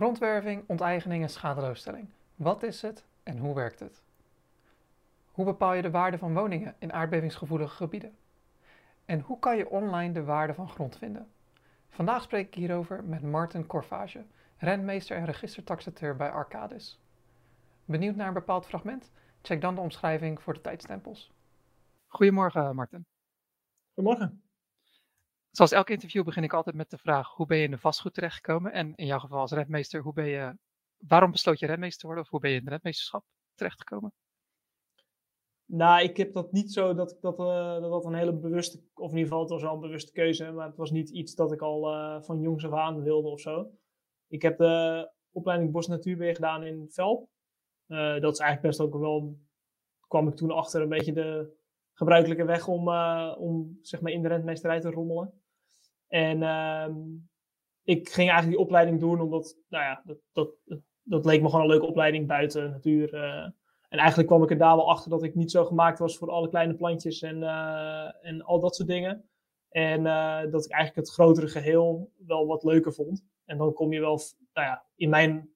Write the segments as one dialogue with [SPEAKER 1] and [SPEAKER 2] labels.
[SPEAKER 1] Grondwerving, onteigening en schadeloosstelling. Wat is het en hoe werkt het? Hoe bepaal je de waarde van woningen in aardbevingsgevoelige gebieden? En hoe kan je online de waarde van grond vinden? Vandaag spreek ik hierover met Martin Corvage, rentmeester en registertaxateur bij Arcadis. Benieuwd naar een bepaald fragment? Check dan de omschrijving voor de tijdstempels. Goedemorgen, Martin.
[SPEAKER 2] Goedemorgen.
[SPEAKER 1] Zoals elk interview begin ik altijd met de vraag: hoe ben je in de vastgoed terechtgekomen? En in jouw geval als rentmeester, hoe ben je, waarom besloot je rentmeester te worden? Of hoe ben je in het rentmeesterschap terechtgekomen?
[SPEAKER 2] Nou, ik heb dat niet zo dat ik dat, uh, dat, een hele bewuste, of in ieder geval het was een bewuste keuze, maar het was niet iets dat ik al uh, van jongs af aan wilde of zo. Ik heb de opleiding Bos Natuurbeheer gedaan in Velp. Uh, dat is eigenlijk best ook wel, kwam ik toen achter een beetje de gebruikelijke weg om, om zeg maar in de rentmeesterij te rommelen. En uh, ik ging eigenlijk die opleiding doen omdat, nou ja, dat, dat, dat leek me gewoon een leuke opleiding buiten natuur. Uh, en eigenlijk kwam ik er daar wel achter dat ik niet zo gemaakt was voor alle kleine plantjes en, uh, en al dat soort dingen. En uh, dat ik eigenlijk het grotere geheel wel wat leuker vond. En dan kom je wel, nou ja, in mijn,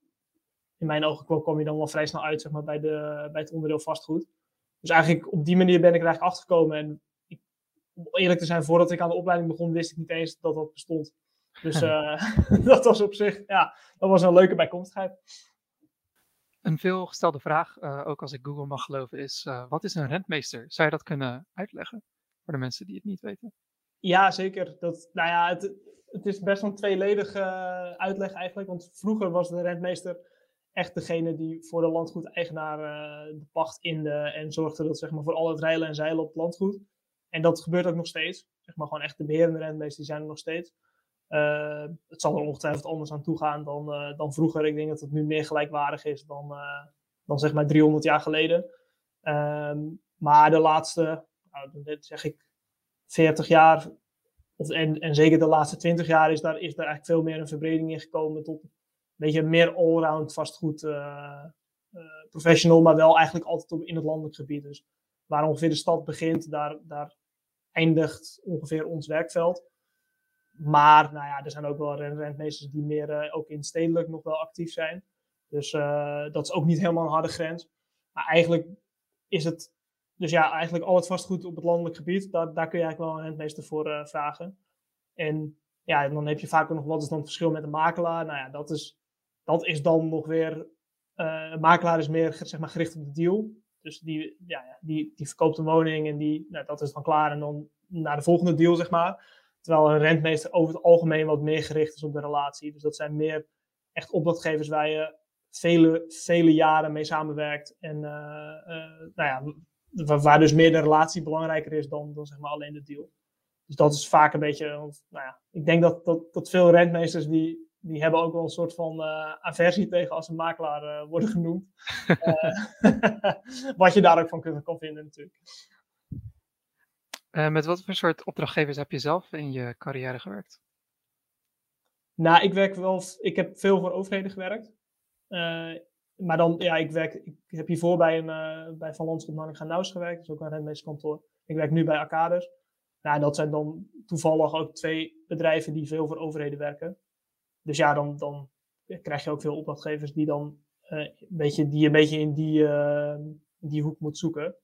[SPEAKER 2] in mijn ogen kom je dan wel vrij snel uit zeg maar, bij, de, bij het onderdeel vastgoed. Dus eigenlijk op die manier ben ik er eigenlijk achter gekomen. En om eerlijk te zijn, voordat ik aan de opleiding begon, wist ik niet eens dat dat bestond. Dus uh, dat was op zich, ja, dat was een leuke bijkomstigheid.
[SPEAKER 1] Een veelgestelde vraag, uh, ook als ik Google mag geloven, is: uh, wat is een rentmeester? Zou je dat kunnen uitleggen voor de mensen die het niet weten?
[SPEAKER 2] Ja, zeker. Dat, nou ja, het, het is best wel een tweeledige uitleg eigenlijk. Want vroeger was de rentmeester echt degene die voor de landgoedeigenaar de pacht inde en zorgde dat zeg maar, voor al het reilen en zeilen op het landgoed. En dat gebeurt ook nog steeds. Zeg maar gewoon echt de beherende rentmeesters die zijn er nog steeds. Uh, het zal er ongetwijfeld anders aan toe gaan dan, uh, dan vroeger. Ik denk dat het nu meer gelijkwaardig is dan, uh, dan zeg maar 300 jaar geleden. Um, maar de laatste, nou, zeg ik, 40 jaar, of, en, en zeker de laatste 20 jaar, is daar, is daar eigenlijk veel meer een verbreding in gekomen tot een beetje meer allround vastgoed professional, maar wel eigenlijk altijd op, in het landelijk gebied. Dus waar ongeveer de stad begint, daar, daar eindigt ongeveer ons werkveld. Maar nou ja, er zijn ook wel rentmeesters die meer uh, ook in stedelijk nog wel actief zijn. Dus uh, dat is ook niet helemaal een harde grens. Maar eigenlijk is het, dus ja, eigenlijk al het vastgoed op het landelijk gebied, daar, daar kun je eigenlijk wel een rentmeester voor uh, vragen. En ja, dan heb je vaak ook nog wat is dan het verschil met een makelaar. Nou ja, dat is, dat is dan nog weer, een makelaar is meer zeg maar, gericht op de deal. Dus die, ja, die, die verkoopt een woning en die, nou, dat is dan klaar. En dan naar de volgende deal, zeg maar. Terwijl een rentmeester over het algemeen wat meer gericht is op de relatie. Dus dat zijn meer echt opdrachtgevers waar je vele, vele jaren mee samenwerkt. En uh, uh, nou ja, waar, dus meer de relatie belangrijker is dan, dan zeg maar alleen de deal. Dus dat is vaak een beetje, nou ja, ik denk dat, dat, dat veel rentmeesters die, die hebben ook wel een soort van uh, aversie tegen als een makelaar uh, worden genoemd. uh, wat je daar ook van kunt, kan vinden natuurlijk.
[SPEAKER 1] met wat voor soort opdrachtgevers heb je zelf in je carrière gewerkt?
[SPEAKER 2] Nou, ik werk wel, ik heb veel voor overheden gewerkt. maar dan, ja, ik werk, ik heb hiervoor bij, een, bij Van Landschot Nanninga Naus gewerkt. Dat is ook een rentmeesterkantoor. Ik werk nu bij Arcades. Nou, dat zijn dan toevallig ook twee bedrijven die veel voor overheden werken dus ja, dan, dan krijg je ook veel opdrachtgevers die dan uh, een beetje, die een beetje in die, uh, die hoek moet zoeken.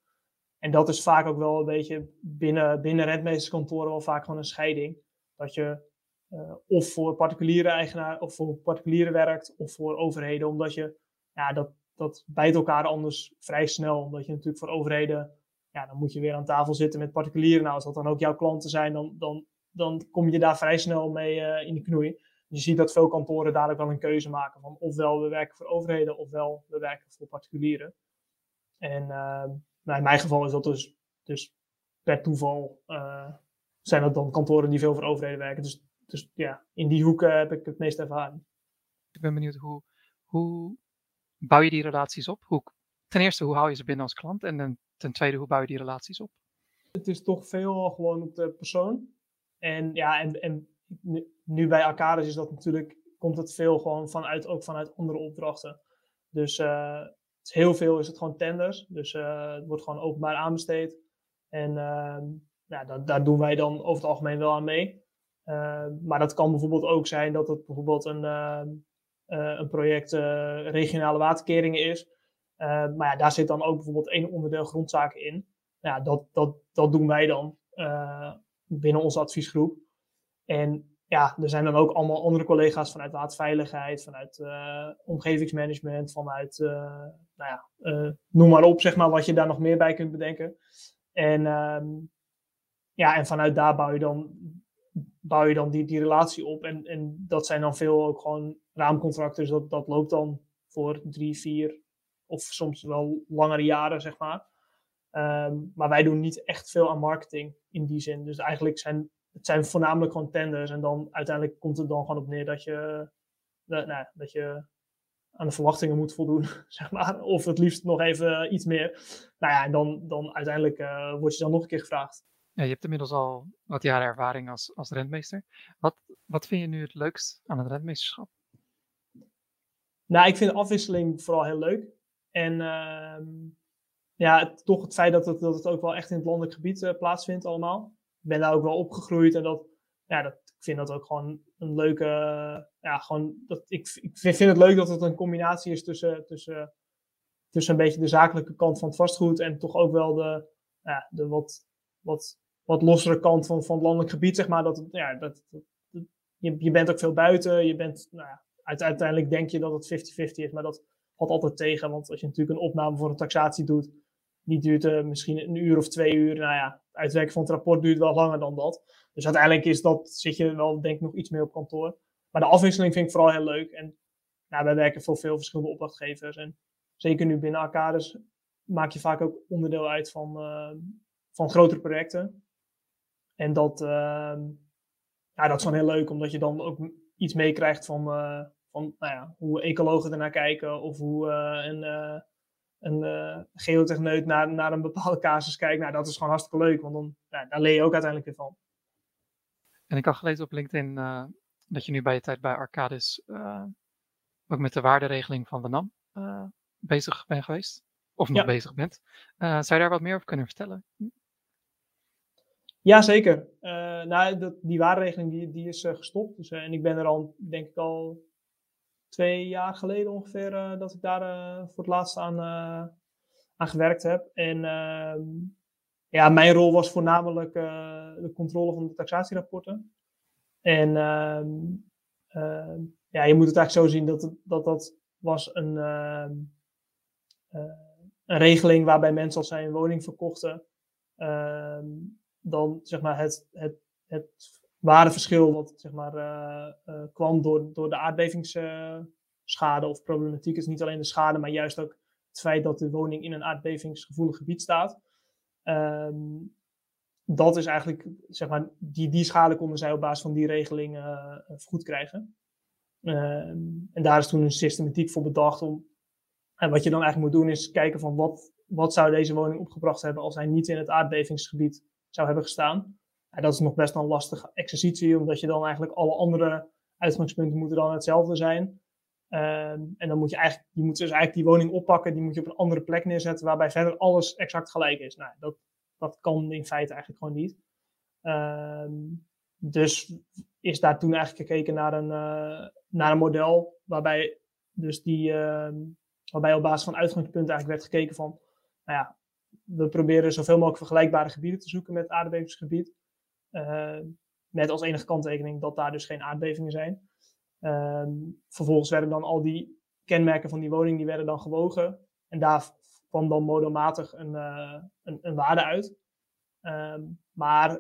[SPEAKER 2] En dat is vaak ook wel een beetje binnen, binnen rentmeesterskantoren wel vaak gewoon een scheiding. Dat je uh, of voor particuliere eigenaar of voor particulieren werkt of voor overheden. Omdat je, ja, dat, dat bijt elkaar anders vrij snel. Omdat je natuurlijk voor overheden, ja, dan moet je weer aan tafel zitten met particulieren. Nou, als dat dan ook jouw klanten zijn, dan, dan, dan kom je daar vrij snel mee in de knoei je ziet dat veel kantoren ook wel een keuze maken van ofwel we werken voor overheden ofwel we werken voor particulieren. En uh, nou in mijn geval is dat dus, dus per toeval uh, zijn dat dan kantoren die veel voor overheden werken. Dus, dus ja, in die hoek heb ik het meeste ervaring.
[SPEAKER 1] Ik ben benieuwd hoe, hoe bouw je die relaties op? Hoe, ten eerste, hoe hou je ze binnen als klant? En dan, ten tweede, hoe bouw je die relaties op?
[SPEAKER 2] Het is toch veel gewoon op de persoon. En ja, en, en nu bij Arcades is dat natuurlijk, komt het veel gewoon vanuit, ook vanuit andere opdrachten. Dus uh, heel veel is het gewoon tenders. Dus uh, het wordt gewoon openbaar aanbesteed. En uh, ja, dat, daar doen wij dan over het algemeen wel aan mee. maar dat kan bijvoorbeeld ook zijn dat het bijvoorbeeld een, een project regionale waterkeringen is. maar ja, daar zit dan ook bijvoorbeeld één onderdeel grondzaken in. Ja, dat, dat, dat doen wij dan binnen onze adviesgroep. En ja, er zijn dan ook allemaal andere collega's vanuit waterveiligheid, vanuit uh, omgevingsmanagement, vanuit, uh, nou ja, uh, noem maar op, zeg maar, wat je daar nog meer bij kunt bedenken. En, um, ja, en vanuit daar bouw je dan, bouw je dan die, die relatie op. En, en dat zijn dan veel ook gewoon raamcontracten, dus dat, dat loopt dan voor drie, vier of soms wel langere jaren, zeg maar. Um, maar wij doen niet echt veel aan marketing in die zin. Dus eigenlijk zijn het zijn voornamelijk gewoon tenders. En dan uiteindelijk komt het dan gewoon op neer dat je, nou, dat je aan de verwachtingen moet voldoen, zeg maar. Of het liefst nog even iets meer. Nou ja, en dan, dan uiteindelijk uh, word je dan nog een keer gevraagd.
[SPEAKER 1] Ja, je hebt inmiddels al wat jaren ervaring als, als rentmeester. Wat, wat vind je nu het leukst aan het rentmeesterschap?
[SPEAKER 2] Nou, ik vind de afwisseling vooral heel leuk. En uh, ja, toch het feit dat het, dat het ook wel echt in het landelijk gebied uh, plaatsvindt allemaal ben daar ook wel opgegroeid en dat, ja, dat, ik vind dat ook gewoon een leuke, ja, gewoon, dat, ik, ik vind het leuk dat het een combinatie is tussen, tussen, tussen een beetje de zakelijke kant van het vastgoed en toch ook wel de, ja, de wat, wat, wat lossere kant van, van het landelijk gebied, zeg maar. Dat, ja, dat, je, je bent ook veel buiten, je bent, nou uiteindelijk denk je dat het 50-50 is, maar dat valt altijd tegen, want als je natuurlijk een opname voor een taxatie doet, die duurt uh, misschien een uur of twee uur. Nou ja, het uitwerken van het rapport duurt wel langer dan dat. Dus uiteindelijk is dat, zit je wel denk ik nog iets meer op kantoor. Maar de afwisseling vind ik vooral heel leuk. En nou, wij werken voor veel verschillende opdrachtgevers. En zeker nu binnen Arcades maak je vaak ook onderdeel uit van, uh, van grotere projecten. En dat, uh, ja, dat is gewoon heel leuk, omdat je dan ook iets meekrijgt van, uh, van nou ja, hoe ecologen ernaar kijken. Of hoe een een uh, geotechneut naar, naar een bepaalde casus kijkt. Nou, dat is gewoon hartstikke leuk, want dan, nou, daar leer je ook uiteindelijk weer van.
[SPEAKER 1] En ik had gelezen op LinkedIn uh, dat je nu bij je tijd bij Arcadis uh, ook met de waarderegeling van de NAM bezig bent geweest. Of nog bezig bent. zou je daar wat meer over kunnen vertellen? Hm?
[SPEAKER 2] Ja, zeker. nou, dat, die waarderegeling die, die is gestopt. Dus, en ik ben er al, denk ik al twee jaar geleden ongeveer uh, dat ik daar uh, voor het laatst aan, uh, aan gewerkt heb. En ehm, ja, mijn rol was voornamelijk de controle van de taxatierapporten. En ehm, ehm, ja, je moet het eigenlijk zo zien dat dat, dat was een, een regeling waarbij mensen als zij een woning verkochten, dan zeg maar het, het, het waardeverschil wat zeg maar, uh, uh, kwam door, door de aardbevingsschade of problematiek. is niet alleen de schade, maar juist ook het feit dat de woning in een aardbevingsgevoelig gebied staat. Um, dat is eigenlijk, zeg maar, die, die schade konden zij op basis van die regeling uh, vergoed krijgen. Um, en daar is toen een systematiek voor bedacht om. En wat je dan eigenlijk moet doen is kijken van wat, wat zou deze woning opgebracht hebben als hij niet in het aardbevingsgebied zou hebben gestaan. Ja, dat is nog best een lastige exercitie, omdat je dan eigenlijk alle andere uitgangspunten moeten dan hetzelfde zijn. Um, en dan moet je eigenlijk, je moet dus eigenlijk die woning oppakken, die moet je op een andere plek neerzetten, waarbij verder alles exact gelijk is. Nou, dat, dat kan in feite eigenlijk gewoon niet. Um, dus is daar toen eigenlijk gekeken naar een, uh, naar een model waarbij dus die, uh, waarbij op basis van uitgangspunten eigenlijk werd gekeken van, nou ja, we proberen zoveel mogelijk vergelijkbare gebieden te zoeken met het aardbevingsgebied. Uh, met als enige kanttekening dat daar dus geen aardbevingen zijn. Uh, vervolgens werden dan al die kenmerken van die woning die werden dan gewogen. En daar kwam dan modelmatig een, uh, een, een, waarde uit. Ehm, maar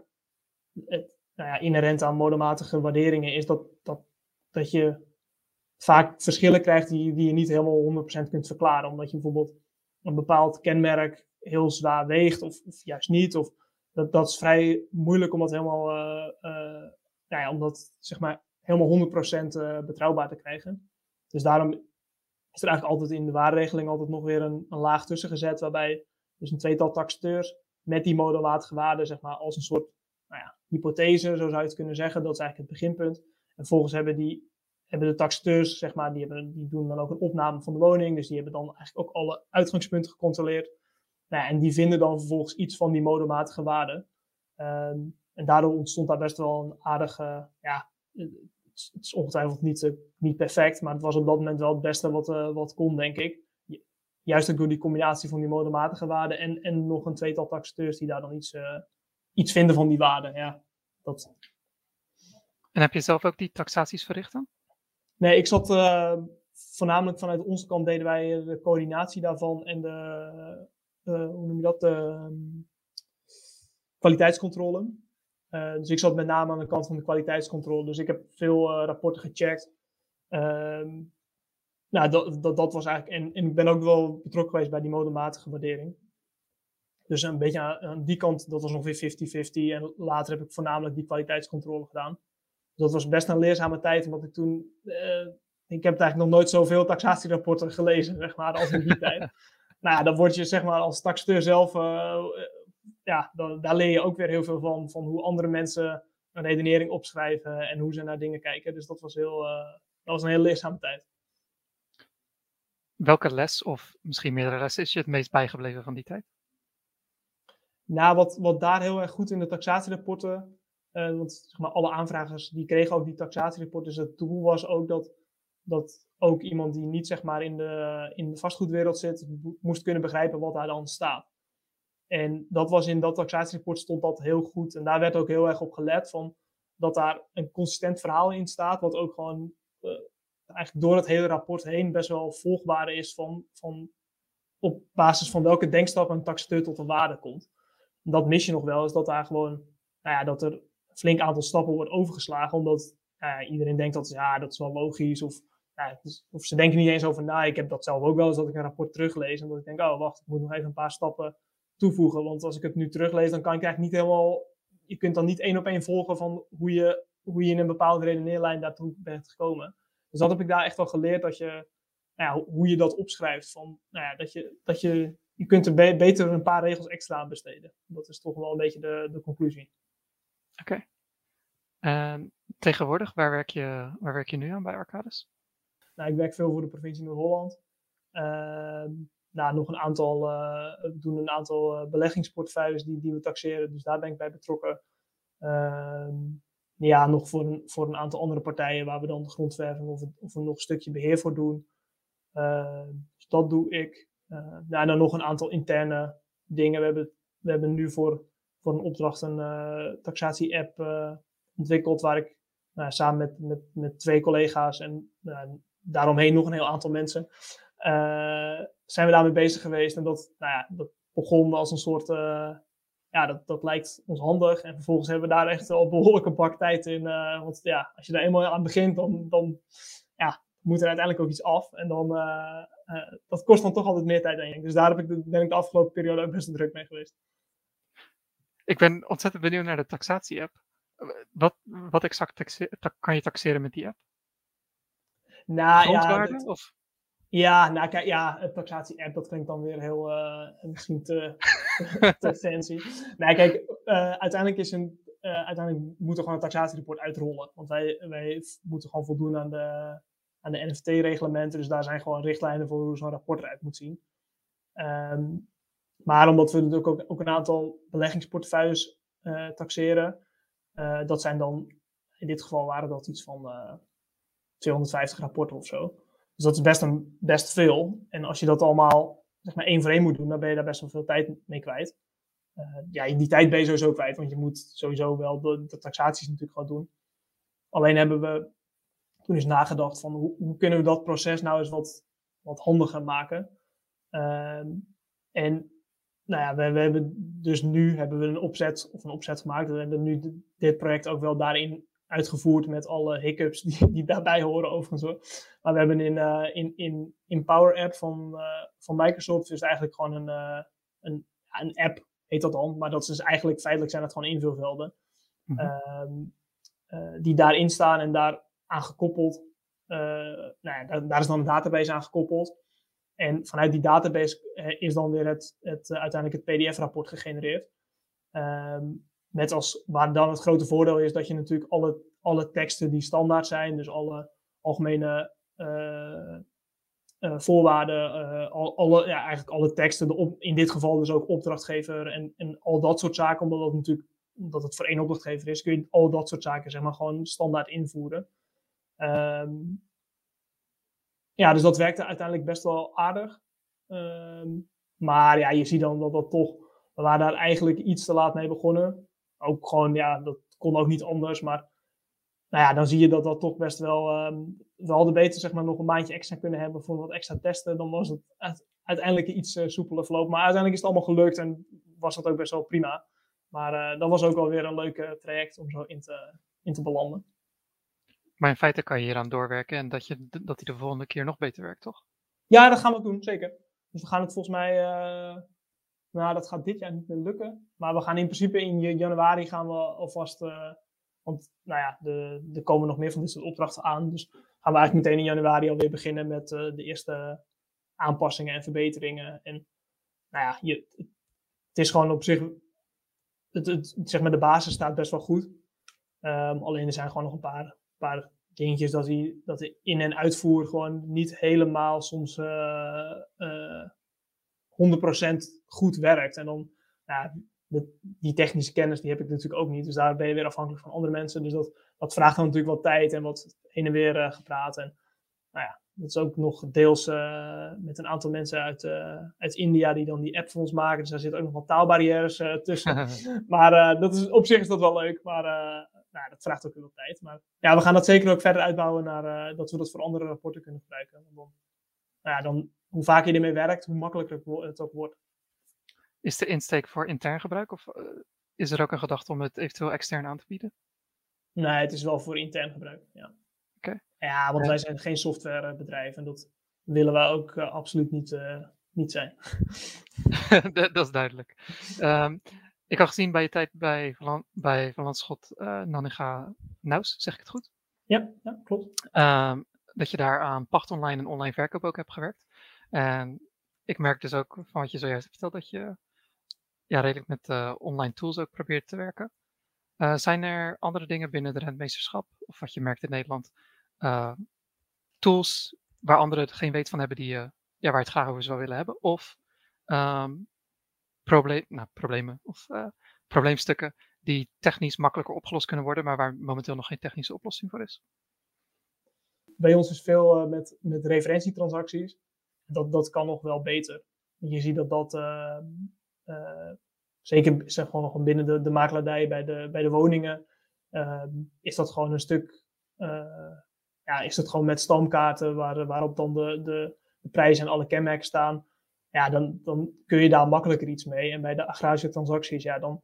[SPEAKER 2] het, nou ja, inherent aan modelmatige waarderingen is dat, dat, dat je vaak verschillen krijgt die, die je niet helemaal 100% kunt verklaren. Omdat je bijvoorbeeld een bepaald kenmerk heel zwaar weegt of, of juist niet. Of dat, dat is vrij moeilijk om dat helemaal, uh, uh, nou ja, om dat zeg maar helemaal 100% uh, betrouwbaar te krijgen. Dus daarom is er eigenlijk altijd in de waarderegeling altijd nog weer een, een laag tussen gezet, waarbij dus een tweetal taxateurs met die modelmatige waarde, zeg maar, als een soort nou ja, hypothese, zo zou je het kunnen zeggen, dat is eigenlijk het beginpunt. En vervolgens hebben, die, hebben de taxateurs, zeg maar, die, hebben, die doen dan ook een opname van de woning, dus die hebben dan eigenlijk ook alle uitgangspunten gecontroleerd. Nou en die vinden dan vervolgens iets van die modematige waarde. Um, en daardoor ontstond daar best wel een aardige, ja, het is ongetwijfeld niet, niet perfect, maar het was op dat moment wel het beste wat, wat kon, denk ik. Juist ook door die combinatie van die modematige waarden en, en nog een tweetal taxateurs die daar dan iets, iets vinden van die waarden. Ja, dat...
[SPEAKER 1] En heb je zelf ook die taxaties verricht dan?
[SPEAKER 2] Nee, ik zat voornamelijk vanuit onze kant deden wij de coördinatie daarvan en de, hoe noem je dat, ehm, kwaliteitscontrole. Uh, dus ik zat met name aan de kant van de kwaliteitscontrole. Dus ik heb veel uh, rapporten gecheckt. Uh, nou, dat, dat, dat was eigenlijk. En, en, ik ben ook wel betrokken geweest bij die modematige waardering. Dus een beetje aan, aan die kant, dat was ongeveer 50-50. En later heb ik voornamelijk die kwaliteitscontrole gedaan. Dus dat was best een leerzame tijd, omdat ik toen. Uh, ik heb eigenlijk nog nooit zoveel taxatierapporten gelezen, zeg maar, als in die tijd. Nou ja, dan word je zeg maar als taxateur zelf ja, dan, daar leer je ook weer heel veel van, van hoe andere mensen een redenering opschrijven en hoe ze naar dingen kijken. Dus dat was, heel, uh, dat was een hele leerzame tijd.
[SPEAKER 1] Welke les, of misschien meerdere lessen, is je het meest bijgebleven van die tijd?
[SPEAKER 2] Nou, wat, wat daar heel erg goed in de taxatierapporten, uh, want zeg maar, alle aanvragers die kregen ook die taxatierapporten, dus het doel was ook dat, dat ook iemand die niet zeg maar, in, de, in de vastgoedwereld zit, moest kunnen begrijpen wat daar dan staat. En dat was in dat taxatierapport stond dat heel goed. En daar werd ook heel erg op gelet van dat daar een consistent verhaal in staat, wat ook gewoon uh, eigenlijk door het hele rapport heen best wel volgbaar is van, van op basis van welke denkstap een taxateur tot een waarde komt. Dat mis je nog wel, is dat daar gewoon, nou ja, dat er een flink aantal stappen wordt overgeslagen, omdat iedereen denkt dat ja, dat is wel logisch, of, of ze denken niet eens over na. Ik heb dat zelf ook wel eens dat ik een rapport teruglees en dat ik denk, oh wacht, ik moet nog even een paar stappen toevoegen. Want als ik het nu teruglees, dan kan ik eigenlijk niet helemaal. Je kunt dan niet één op één volgen van hoe je, hoe je in een bepaalde redeneerlijn daartoe bent gekomen. Dus dat heb ik daar echt wel geleerd, dat je, nou ja, hoe je dat opschrijft. Van, nou ja, dat je, dat je, je kunt er beter een paar regels extra aan besteden. Dat is toch wel een beetje de, de conclusie.
[SPEAKER 1] Oké. Okay. tegenwoordig, waar werk, je, waar werk je nu aan bij Arcades?
[SPEAKER 2] Nou, ik werk veel voor de provincie Noord-Holland. Uh, nou, nog een aantal, we doen een aantal uh, beleggingsportefeuilles die, die we taxeren, dus daar ben ik bij betrokken. Uh, ja, nog voor een, voor een aantal andere partijen waar we dan de grondwerving of, of nog een stukje beheer voor doen. Ehm, dus dat doe ik. ja, en dan nog een aantal interne dingen. We hebben, we hebben nu voor, voor een opdracht een eh, taxatie-app ontwikkeld waar ik nou, samen met, met, met twee collega's en daaromheen nog een heel aantal mensen uh, zijn we daarmee bezig geweest. En dat, nou ja, dat begon als een soort, uh, ja, dat, dat lijkt ons handig. En vervolgens hebben we daar echt al behoorlijke bak tijd in. Uh, want ja, als je daar eenmaal aan begint, dan, dan ja, moet er uiteindelijk ook iets af. En dan, dat kost dan toch altijd meer tijd, denk ik. Dus daar heb ik de, ben ik de afgelopen periode ook best druk mee geweest.
[SPEAKER 1] Ik ben ontzettend benieuwd naar de taxatie-app. Wat, wat exact kan je taxeren met die app?
[SPEAKER 2] Nou, ja, dat, of? Ja, nou kijk, ja, een taxatie-app, dat klinkt dan weer heel, uh, misschien te, te fancy. Nee, kijk, uh, uiteindelijk, is een, uh, uiteindelijk moet er gewoon een taxatierapport uitrollen. Want wij, wij moeten gewoon voldoen aan de, aan de NFT-reglementen. Dus daar zijn gewoon richtlijnen voor hoe zo'n rapport eruit moet zien. Um, maar omdat we natuurlijk ook, ook een aantal beleggingsportefeuilles taxeren, dat zijn dan, in dit geval waren dat iets van 250 rapporten of zo. Dus dat is best, een, best veel. En als je dat allemaal zeg maar één voor één moet doen, dan ben je daar best wel veel tijd mee kwijt. Uh, ja, die tijd ben je sowieso kwijt, want je moet sowieso wel de, taxaties natuurlijk gewoon doen. Alleen hebben we toen eens nagedacht van hoe, hoe kunnen we dat proces nou eens wat, wat handiger maken. Uh, en nou ja, we, we, hebben dus nu hebben we een opzet of een opzet gemaakt. We hebben nu dit project ook wel daarin uitgevoerd met alle hiccups die, die daarbij horen overigens. Hoor. Maar we hebben in, uh, in, in, in Power App van, uh, van Microsoft dus eigenlijk gewoon een, uh, een, een app, heet dat dan. Maar dat is dus eigenlijk, feitelijk zijn het gewoon invulvelden. Mm -hmm. die daarin staan en daar aan gekoppeld. nou ja, daar, daar, is dan een database aan gekoppeld. En vanuit die database is dan weer het, het, uiteindelijk het PDF-rapport gegenereerd. Um, met als, waar dan het grote voordeel is dat je natuurlijk alle, alle teksten die standaard zijn, dus alle algemene uh, uh, voorwaarden, uh, al, alle, eigenlijk alle teksten, de op, in dit geval dus ook opdrachtgever en, en al dat soort zaken, omdat dat natuurlijk omdat het voor één opdrachtgever is, kun je al dat soort zaken zeg maar gewoon standaard invoeren. Ehm, ja, dus dat werkte uiteindelijk best wel aardig. Ehm, maar ja, je ziet dan dat dat toch, we waren daar eigenlijk iets te laat mee begonnen. Ook gewoon, ja, dat kon ook niet anders, maar nou ja, dan zie je dat dat toch best wel, um, we hadden beter zeg maar nog een maandje extra kunnen hebben voor wat extra testen. Dan was het uiteindelijk iets uh, soepeler verloop. Maar uiteindelijk is het allemaal gelukt en was dat ook best wel prima. Maar uh, dat was ook wel weer een leuk traject om zo in te, in te belanden.
[SPEAKER 1] Maar in feite kan je hier aan doorwerken en dat, je, dat hij de volgende keer nog beter werkt, toch?
[SPEAKER 2] Ja, dat gaan we doen, zeker. Dus we gaan het volgens mij, uh, nou dat gaat dit jaar niet meer lukken. Maar we gaan in principe in januari gaan we alvast, uh, want nou ja, de, er komen nog meer van dit soort opdrachten aan. Dus gaan we eigenlijk meteen in januari alweer beginnen met uh, de eerste aanpassingen en verbeteringen. En nou ja, je, het is gewoon op zich, het, het, zeg maar de basis staat best wel goed. Um, alleen er zijn gewoon nog een paar paar dingetjes dat hij, dat hij in- en uitvoer gewoon niet helemaal soms uh, 100% goed werkt. En dan, nou, de, die technische kennis die heb ik natuurlijk ook niet. Dus daar ben je weer afhankelijk van andere mensen. Dus dat, dat vraagt dan natuurlijk wat tijd en wat heen en weer uh, gepraat. En nou ja, dat is ook nog deels uh, met een aantal mensen uit, uh, uit India die dan die app voor ons maken. Dus daar zitten ook nog wat taalbarrières tussen. maar dat is, op zich is dat wel leuk. Maar nou, dat vraagt ook heel veel tijd. Maar ja, we gaan dat zeker ook verder uitbouwen naar dat we dat voor andere rapporten kunnen gebruiken. Dan, nou ja, dan, hoe vaker je ermee werkt, hoe makkelijker het ook wordt.
[SPEAKER 1] Is de insteek voor intern gebruik of is er ook een gedachte om het eventueel extern aan te bieden?
[SPEAKER 2] Nee, het is wel voor intern gebruik. Ja.
[SPEAKER 1] Okay.
[SPEAKER 2] Ja, want wij zijn geen softwarebedrijf en dat willen wij ook uh, absoluut niet, uh, niet zijn.
[SPEAKER 1] dat, dat, is duidelijk. Um, ik had gezien bij je tijd bij Van, bij Van Landschot uh, Nanninga Naus, zeg ik het goed?
[SPEAKER 2] Ja, ja klopt.
[SPEAKER 1] Um, dat je daar aan pacht online en online verkoop ook hebt gewerkt. En ik merk dus ook van wat je zojuist hebt verteld, dat je ja, redelijk met online tools ook probeert te werken. zijn er andere dingen binnen de rentmeesterschap, of wat je merkt in Nederland, uh, tools waar anderen geen weet van hebben die, ja, waar het graag over zou willen hebben. Of probleem, nou, problemen of probleemstukken die technisch makkelijker opgelost kunnen worden, maar waar momenteel nog geen technische oplossing voor is.
[SPEAKER 2] Bij ons is veel met, met referentietransacties. Dat, dat kan nog wel beter. Je ziet dat dat zeker zeg gewoon nog binnen de, de makelaardij bij de, bij de woningen is dat gewoon een stuk ja, is het gewoon met stamkaarten waar, waarop dan de, de, de prijzen en alle kenmerken staan. Ja, dan, dan kun je daar makkelijker iets mee. En bij de agrarische transacties, ja, dan,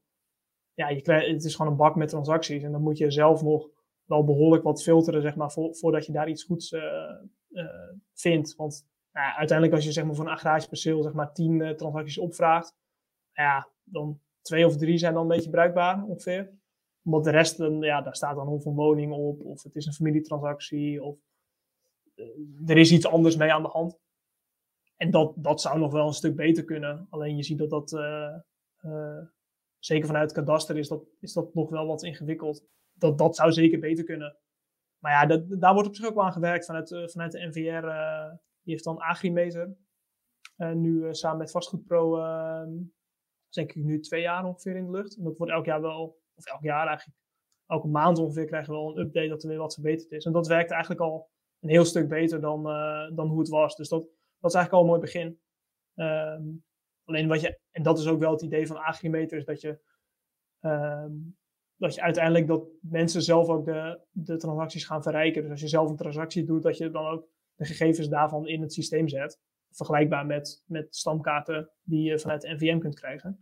[SPEAKER 2] ja, je het is gewoon een bak met transacties. En dan moet je zelf nog wel behoorlijk wat filteren, zeg maar, voordat je daar iets goeds vindt. Want nou uiteindelijk als je zeg maar, voor een agrarisch perceel zeg maar, tien uh, transacties opvraagt, ja, dan twee of drie zijn dan een beetje bruikbaar ongeveer omdat de rest, ja, daar staat dan een woning op, of het is een familietransactie, of uh, er is iets anders mee aan de hand. En dat, dat zou nog wel een stuk beter kunnen. Alleen je ziet dat dat, uh, zeker vanuit het kadaster, is dat, is dat nog wel wat ingewikkeld. Dat, dat zou zeker beter kunnen. Maar ja, dat, daar wordt op zich ook wel aan gewerkt vanuit, vanuit de NVR. Die heeft dan Agrimeter. nu samen met Vastgoedpro, denk ik nu twee jaar ongeveer in de lucht. En dat wordt elk jaar wel of elk jaar eigenlijk, elke maand ongeveer krijgen we wel een update dat er weer wat verbeterd is. En dat werkt eigenlijk al een heel stuk beter dan, uh, dan hoe het was. Dus dat, dat is eigenlijk al een mooi begin. Um, alleen wat je, en dat is ook wel het idee van Agrimeter, is dat je, um, dat je uiteindelijk dat mensen zelf ook de, de transacties gaan verrijken. Dus als je zelf een transactie doet, dat je dan ook de gegevens daarvan in het systeem zet. Vergelijkbaar met, met stamkaarten die je vanuit de NVM kunt krijgen.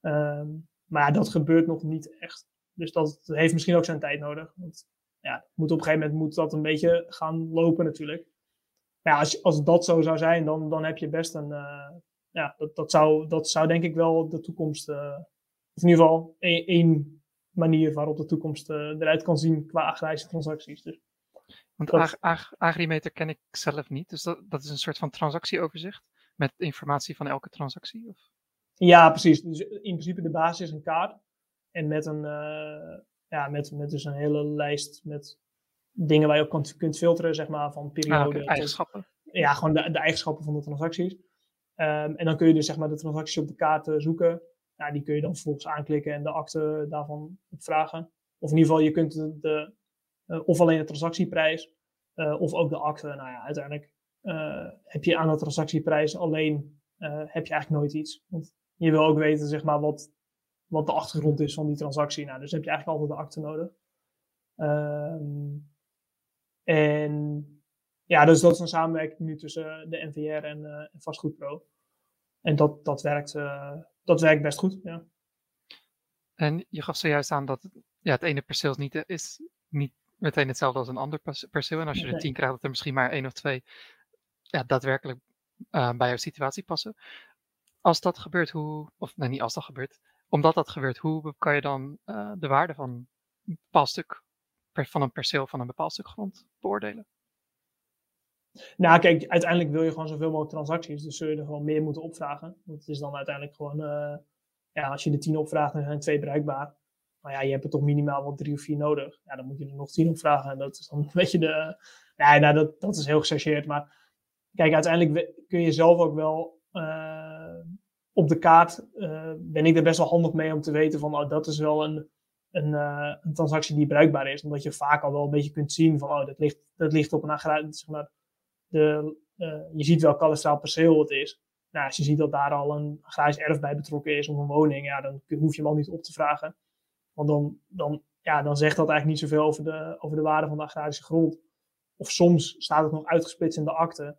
[SPEAKER 2] Um, maar dat gebeurt nog niet echt. Dus dat heeft misschien ook zijn tijd nodig. Want ja, moet op een gegeven moment moet dat een beetje gaan lopen natuurlijk. Maar ja, als, als dat zo zou zijn, dan, dan heb je best een... Uh, ja, dat, dat, zou, dat zou denk ik wel de toekomst... Uh, of in ieder geval één manier waarop de toekomst uh, eruit kan zien qua agrarische transacties. Dus,
[SPEAKER 1] Want ag, Agrimeter ken ik zelf niet. Dus dat, dat is een soort van transactieoverzicht met informatie van elke transactie? Of?
[SPEAKER 2] Ja, precies. Dus in principe de basis is een kaart. En met een, uh, ja, met, met dus een hele lijst met dingen waar je op kunt, kunt filteren, zeg maar, van periode. Ah, okay.
[SPEAKER 1] eigenschappen.
[SPEAKER 2] ja, gewoon de, de, eigenschappen van de transacties. Um, en dan kun je dus zeg maar de transacties op de kaart uh, zoeken. Nou, die kun je dan vervolgens aanklikken en de akte daarvan opvragen. Of in ieder geval, je kunt de, de of alleen de transactieprijs, of ook de akte. Nou ja, uiteindelijk heb je aan de transactieprijs alleen heb je eigenlijk nooit iets. Want je wil ook weten zeg maar, wat, wat de achtergrond is van die transactie. Nou, dus heb je eigenlijk altijd de akte nodig. Ehm, en ja, dus dat is een samenwerking nu tussen de NVR en, uh, Vastgoedpro. En dat, dat, werkt, dat werkt best goed, ja.
[SPEAKER 1] En je gaf zojuist aan dat ja, het ene perceel niet, eh, is niet meteen hetzelfde als een ander perceel. En als je er tien krijgt, dat er misschien maar één of twee ja, daadwerkelijk uh, bij jouw situatie passen. Als dat gebeurt, hoe, of nee, niet als dat gebeurt, omdat dat gebeurt, hoe kan je dan uh, de waarde van een bepaald stuk, van een perceel van een bepaald stuk grond beoordelen?
[SPEAKER 2] Nou, kijk, uiteindelijk wil je gewoon zoveel mogelijk transacties. Dus zul je er gewoon meer moeten opvragen. Want het is dan uiteindelijk gewoon, uh, ja, als je de tien opvraagt, dan zijn twee bruikbaar. Maar ja, je hebt er toch minimaal wel drie of vier nodig. Ja, dan moet je er nog tien opvragen. En dat is dan een beetje de. Ja, nou, dat, dat is heel gechargeerd. Maar kijk, uiteindelijk kun je zelf ook wel. Uh, op de kaart uh, ben ik er best wel handig mee om te weten van, oh, dat is wel een, een, een transactie die bruikbaar is. Omdat je vaak al wel een beetje kunt zien van, oh, dat ligt, dat ligt op een zeg maar, de, je ziet wel kadastraal perceel het is. Nou, als je ziet dat daar al een agrarisch erf bij betrokken is of een woning, ja, dan hoef je hem al niet op te vragen. Want dan, dan, ja, dan zegt dat eigenlijk niet zoveel over de, over de waarde van de agrarische grond. Of soms staat het nog uitgesplitst in de akte.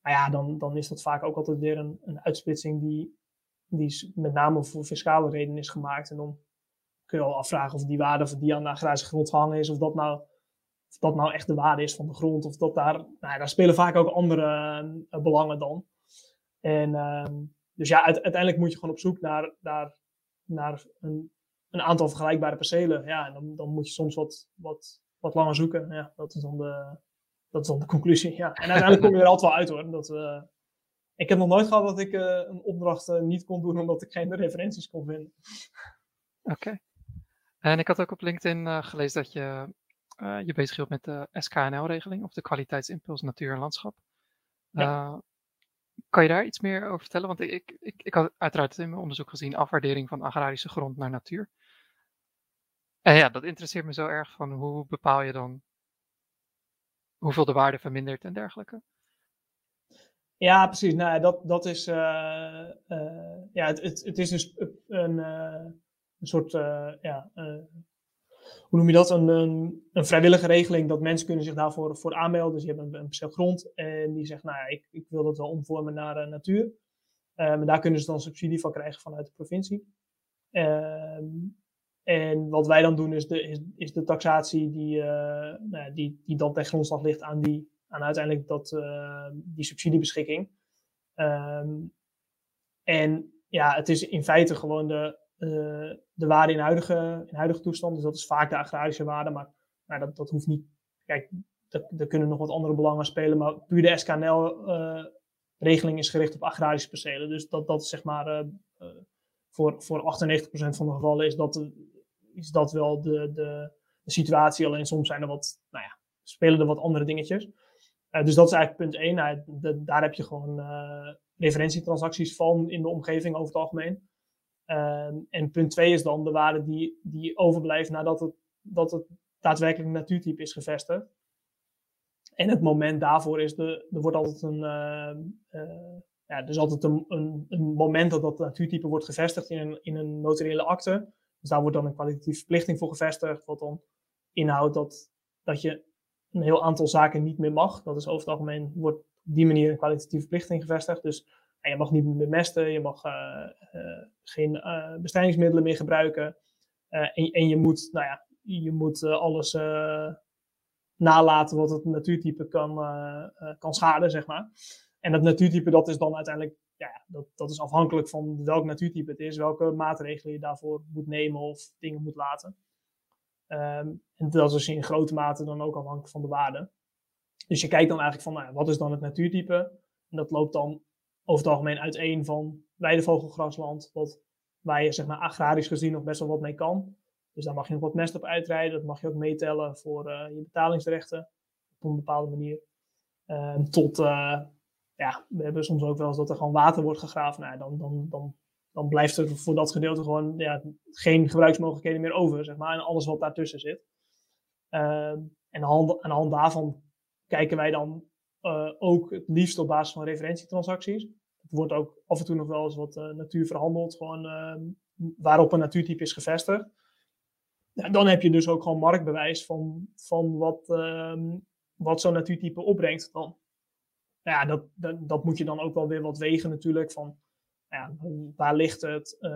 [SPEAKER 2] Maar ja, dan, dan is dat vaak ook altijd weer een, een uitsplitsing die, die met name voor fiscale redenen is gemaakt. En dan kun je al afvragen of die waarde die aan de agrarische grond hangen is, of dat nou of dat nou echt de waarde is van de grond. Of dat daar, nou, daar spelen vaak ook andere uh, belangen dan. En uh, dus ja, uiteindelijk moet je gewoon op zoek naar, naar, naar een, een aantal vergelijkbare percelen. Ja, en dan, dan moet je soms wat, wat, wat langer zoeken. Ja, dat is dan de, dat is dan de conclusie. Ja. En uiteindelijk kom je er altijd wel uit hoor. Dat, uh, ik heb nog nooit gehad dat ik uh, een opdracht uh, niet kon doen omdat ik geen referenties kon vinden.
[SPEAKER 1] Oké. En ik had ook op LinkedIn gelezen dat je je bezig hield met de SKNL-regeling, of de kwaliteitsimpuls natuur en landschap. Uh, kan je daar iets meer over vertellen? Want ik, ik, ik had uiteraard in mijn onderzoek gezien afwaardering van agrarische grond naar natuur. En ja, dat interesseert me zo erg van hoe bepaal je dan hoeveel de waarde vermindert en dergelijke.
[SPEAKER 2] Ja, precies. Nou, dat, dat is, uh, ja, het, het, is dus een, een soort ja, hoe noem je dat, een, een, vrijwillige regeling dat mensen kunnen zich daarvoor voor aanmelden. Dus je hebt een, een perceel grond en die zegt, nou ja, ik, ik wil dat wel omvormen naar natuur. Um, daar kunnen ze dan subsidie van krijgen vanuit de provincie. Um, en wat wij dan doen is de, is, is de taxatie die, uh, die, die dan ten grondslag ligt aan, die, aan uiteindelijk dat, uh, die subsidiebeschikking. Um, en ja, het is in feite gewoon de, uh, de waarde in huidige, in huidige toestand. Dus dat is vaak de agrarische waarde. Maar dat, dat hoeft niet. Kijk, er kunnen nog wat andere belangen spelen. Maar puur de SKNL-regeling is gericht op agrarische percelen. Dus dat, dat is zeg maar. Voor, voor 98% van de gevallen is dat, is dat wel de, de, situatie. Alleen soms zijn er wat. Nou ja, spelen er wat andere dingetjes. dus dat is eigenlijk punt 1. Nou, daar heb je gewoon referentietransacties van in de omgeving over het algemeen. Ehm, en punt twee is dan de waarde die, die overblijft nadat het, dat het daadwerkelijk natuurtype is gevestigd. En het moment daarvoor is, de, er wordt altijd een, uh, uh, ja, dus altijd een, een, een, moment dat dat natuurtype wordt gevestigd in een, in een notariële akte. Dus daar wordt dan een kwalitatieve verplichting voor gevestigd, wat dan inhoudt dat, dat je een heel aantal zaken niet meer mag. Dat is over het algemeen, wordt op die manier een kwalitatieve verplichting gevestigd. Dus je mag niet meer bemesten, je mag uh, geen uh, bestrijdingsmiddelen meer gebruiken. En, en, je moet, nou ja, je moet alles nalaten wat het natuurtype kan, kan schaden, zeg maar. En dat natuurtype, dat is dan uiteindelijk, ja, dat, dat is afhankelijk van welk natuurtype het is, welke maatregelen je daarvoor moet nemen of dingen moet laten. Um, en dat is in grote mate dan ook afhankelijk van de waarde. Dus je kijkt dan eigenlijk van, nou wat is dan het natuurtype? En dat loopt dan over het algemeen uiteen van weidevogelgrasland, wat, waar je zeg maar agrarisch gezien nog best wel wat mee kan. Dus daar mag je nog wat mest op uitrijden, dat mag je ook meetellen voor uh, je betalingsrechten op een bepaalde manier. Uh, tot, uh, ja, we hebben soms ook wel eens dat er gewoon water wordt gegraven. Nou, dan, dan, dan, dan blijft er voor dat gedeelte gewoon ja, geen gebruiksmogelijkheden meer over, zeg maar, en alles wat daartussen zit. Ehm, en aan de, hand, daarvan kijken wij dan ook het liefst op basis van referentietransacties. Er wordt ook af en toe nog wel eens wat natuur verhandeld, gewoon waarop een natuurtype is gevestigd. dan heb je dus ook gewoon marktbewijs van, van wat, ehm, wat zo'n natuurtype opbrengt dan. Ja, dat, dat, dat, moet je dan ook wel weer wat wegen natuurlijk. Van, ja, waar ligt het? Uh,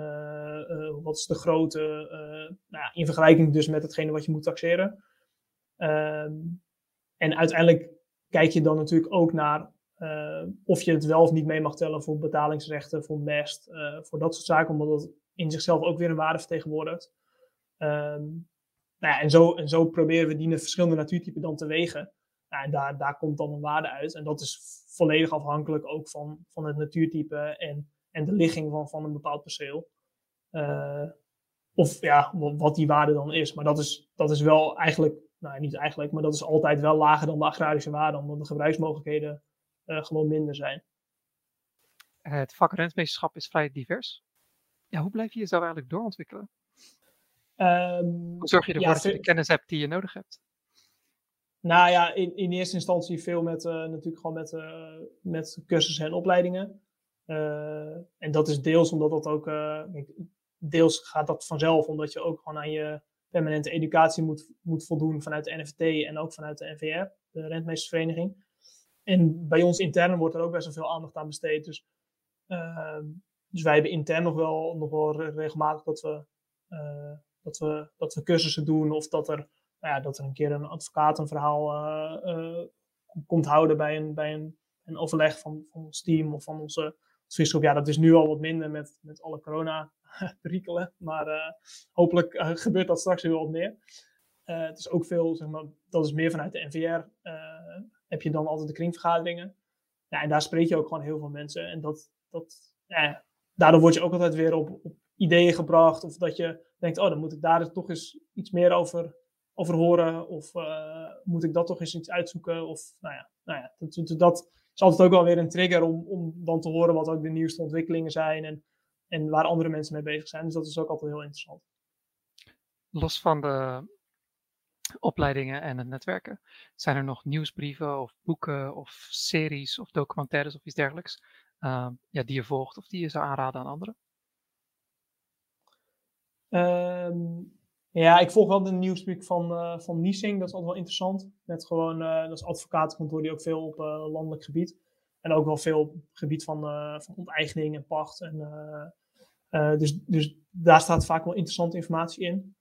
[SPEAKER 2] uh, wat is de grootte? Uh, nou in vergelijking dus met hetgene wat je moet taxeren. Ehm, en uiteindelijk kijk je dan natuurlijk ook naar of je het wel of niet mee mag tellen voor betalingsrechten, voor mest, voor dat soort zaken, omdat dat in zichzelf ook weer een waarde vertegenwoordigt. Um, nou ja, en, zo, en zo proberen we die verschillende natuurtypen dan te wegen. Nou, en daar, daar komt dan een waarde uit. En dat is volledig afhankelijk ook van, van het natuurtype en, en de ligging van, van een bepaald perceel. Uh, of ja, wat die waarde dan is. Maar dat is, dat is wel eigenlijk, nou niet eigenlijk, maar dat is altijd wel lager dan de agrarische waarde, omdat de gebruiksmogelijkheden uh, gewoon minder zijn.
[SPEAKER 1] Het vak rentmeesterschap is vrij divers. Ja, hoe blijf je jezelf eigenlijk doorontwikkelen? Um, hoe zorg je ervoor dat je de kennis hebt die je nodig hebt?
[SPEAKER 2] Nou ja, in, in eerste instantie veel met, uh, natuurlijk gewoon met, uh, met cursussen en opleidingen. Uh, en dat is deels omdat dat ook, deels gaat dat vanzelf, omdat je ook gewoon aan je permanente educatie moet, moet voldoen vanuit de NFT en ook vanuit de NVR, de Rentmeestersvereniging. En bij ons intern wordt er ook best wel veel aandacht aan besteed. Dus, ehm, dus wij hebben intern nog wel, nog wel regelmatig dat we, dat, we, dat we cursussen doen of dat er nou ja, dat er een keer een advocaat een verhaal eh, eh, komt houden bij een, bij een, een overleg van, van ons team of van onze adviesgroep. Ja, dat is nu al wat minder met, met alle corona-perikelen. Maar uh, hopelijk gebeurt dat straks weer wat meer. het is ook veel, zeg maar, dat is meer vanuit de NVR. heb je dan altijd de kringvergaderingen. Ja, en daar spreek je ook gewoon heel veel mensen. En dat, dat, ja, daardoor word je ook altijd weer op, op ideeën gebracht. Of dat je denkt, oh, dan moet ik daar toch eens iets meer over over horen? Of uh, moet ik dat toch eens iets uitzoeken? Of nou ja, nou ja dat, dat, is altijd ook wel weer een trigger om, om dan te horen wat ook de nieuwste ontwikkelingen zijn en, en waar andere mensen mee bezig zijn. Dus dat is ook altijd heel interessant.
[SPEAKER 1] Los van de opleidingen en het netwerken, zijn er nog nieuwsbrieven of boeken of series of documentaires of iets dergelijks uh, ja, die je volgt of die je zou aanraden aan anderen?
[SPEAKER 2] Um, ja, ik volg wel de nieuwsbrief van, uh, van Niesing. Dat is altijd wel interessant. Met gewoon, uh, dat is advocatenkantoor die ook veel op uh, landelijk gebied. En ook wel veel op gebied van, van onteigening en pacht. En, dus, dus daar staat vaak wel interessante informatie in.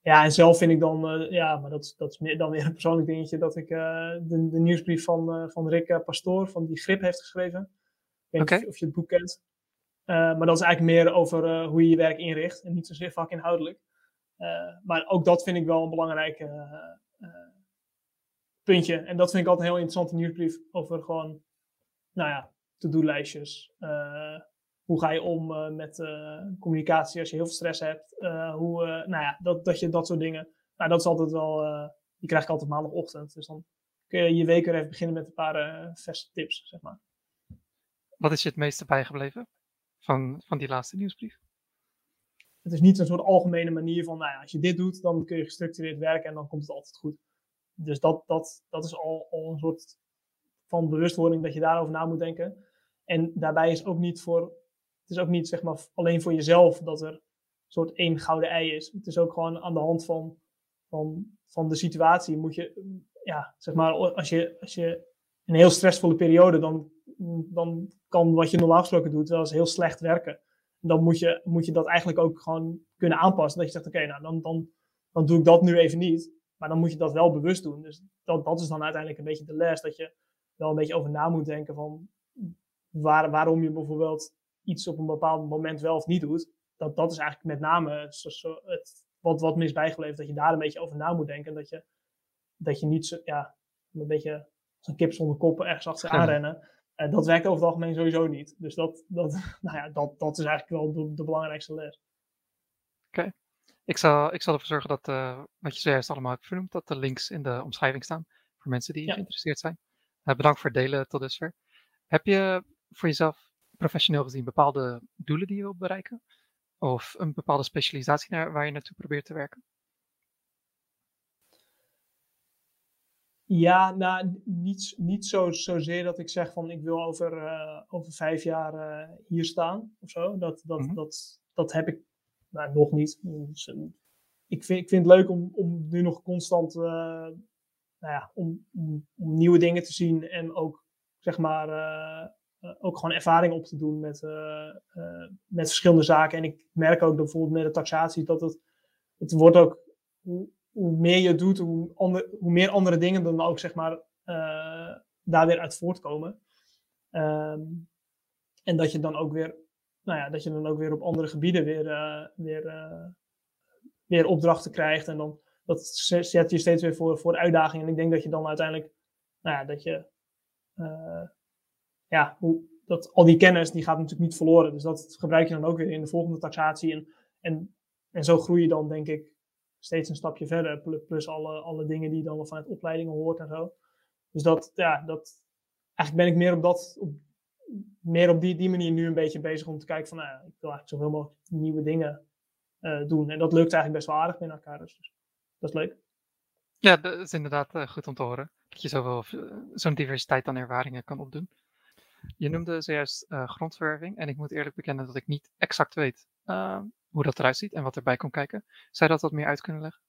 [SPEAKER 2] Ja, en zelf vind ik dan, ja, maar dat, dat is meer, dan weer een persoonlijk dingetje, dat ik de, de nieuwsbrief van, van Rick Pastoor, van die Grip heeft geschreven. Ik weet niet of je het boek kent. maar dat is eigenlijk meer over hoe je je werk inricht en niet zozeer vakinhoudelijk. Eh, maar ook dat vind ik wel een belangrijk eh, eh, puntje. En dat vind ik altijd een heel interessante nieuwsbrief over gewoon, nou ja, to-do-lijstjes. hoe ga je om met communicatie als je heel veel stress hebt? hoe, nou ja, dat, dat je dat soort dingen. Nou, dat is altijd wel, die krijg ik altijd maandagochtend. Dus dan kun je je week weer even beginnen met een paar verse tips, zeg maar.
[SPEAKER 1] Wat is je het meeste bijgebleven van, van die laatste nieuwsbrief?
[SPEAKER 2] Het is niet een soort algemene manier van, nou ja, als je dit doet, dan kun je gestructureerd werken en dan komt het altijd goed. Dus dat, dat, dat is al, al een soort van bewustwording dat je daarover na moet denken. En daarbij is ook niet voor, het is ook niet zeg maar alleen voor jezelf dat er een soort één gouden ei is. Het is ook gewoon aan de hand van, van, van de situatie moet je, ja, zeg maar, als je, als je een heel stressvolle periode, dan, dan kan wat je normaal gesproken doet wel eens heel slecht werken dan moet je, moet je dat eigenlijk ook gewoon kunnen aanpassen. Dat je zegt, oké, nou dan, dan, dan doe ik dat nu even niet. Maar dan moet je dat wel bewust doen. Dus dat, dat is dan uiteindelijk een beetje de les. Dat je wel een beetje over na moet denken van waar, waarom je bijvoorbeeld iets op een bepaald moment wel of niet doet. Dat, dat is eigenlijk met name het, wat, wat mis bijgeleverd. Dat je daar een beetje over na moet denken. Dat je, dat je niet zo, ja, een beetje als een kip zonder kop ergens achter aanrennen. Uh, dat werkt over het algemeen sowieso niet. Dus dat, dat, nou ja, dat, dat is eigenlijk wel de, de belangrijkste les.
[SPEAKER 1] Oké. Ik, zal, ik zal ervoor zorgen dat uh, wat je zojuist allemaal hebt vernoemd, dat de links in de omschrijving staan voor mensen die geïnteresseerd zijn. Uh, bedankt voor het delen tot dusver. Heb je voor jezelf professioneel gezien bepaalde doelen die je wilt bereiken? Of een bepaalde specialisatie naar, waar je naartoe probeert te werken?
[SPEAKER 2] Ja, nou, niet, niet zo, zozeer dat ik zeg van ik wil over, over vijf jaar hier staan of zo. Dat, dat, mhm. dat, dat heb ik nou, nog niet. Dus, ik, vind, ik vind het leuk om, om nu nog constant nou ja, om, om, nieuwe dingen te zien en ook, zeg maar, ook gewoon ervaring op te doen met, met verschillende zaken. En ik merk ook bijvoorbeeld met de taxatie dat het, het wordt ook, hoe, meer je doet, hoe, hoe meer andere dingen dan ook, zeg maar, daar weer uit voortkomen. Um, en dat je dan ook weer, nou ja, dat je dan ook weer op andere gebieden weer, weer, weer opdrachten krijgt en dan dat zet je steeds weer voor, voor uitdagingen. En ik denk dat je dan uiteindelijk, nou ja, dat je, uh, ja, hoe, dat al die kennis, die gaat natuurlijk niet verloren. Dus dat gebruik je dan ook weer in de volgende taxatie. En, en, en zo groei je dan, denk ik, steeds een stapje verder. Plus alle, alle dingen die dan vanuit opleidingen hoort en zo. Dus dat, ja, dat, eigenlijk ben ik meer op dat, op, meer op die, die manier nu een beetje bezig om te kijken van, nou, ik wil eigenlijk zoveel mogelijk nieuwe dingen uh, doen. En dat lukt eigenlijk best wel aardig met elkaar. Dus dat is leuk.
[SPEAKER 1] Ja, dat is inderdaad uh, goed om te horen. Dat je zoveel, uh, zo'n diversiteit aan ervaringen kan opdoen. Je noemde zojuist uh, grondverwerving. En ik moet eerlijk bekennen dat ik niet exact weet hoe dat eruit ziet en wat erbij komt kijken. Zou je dat wat meer uit kunnen leggen?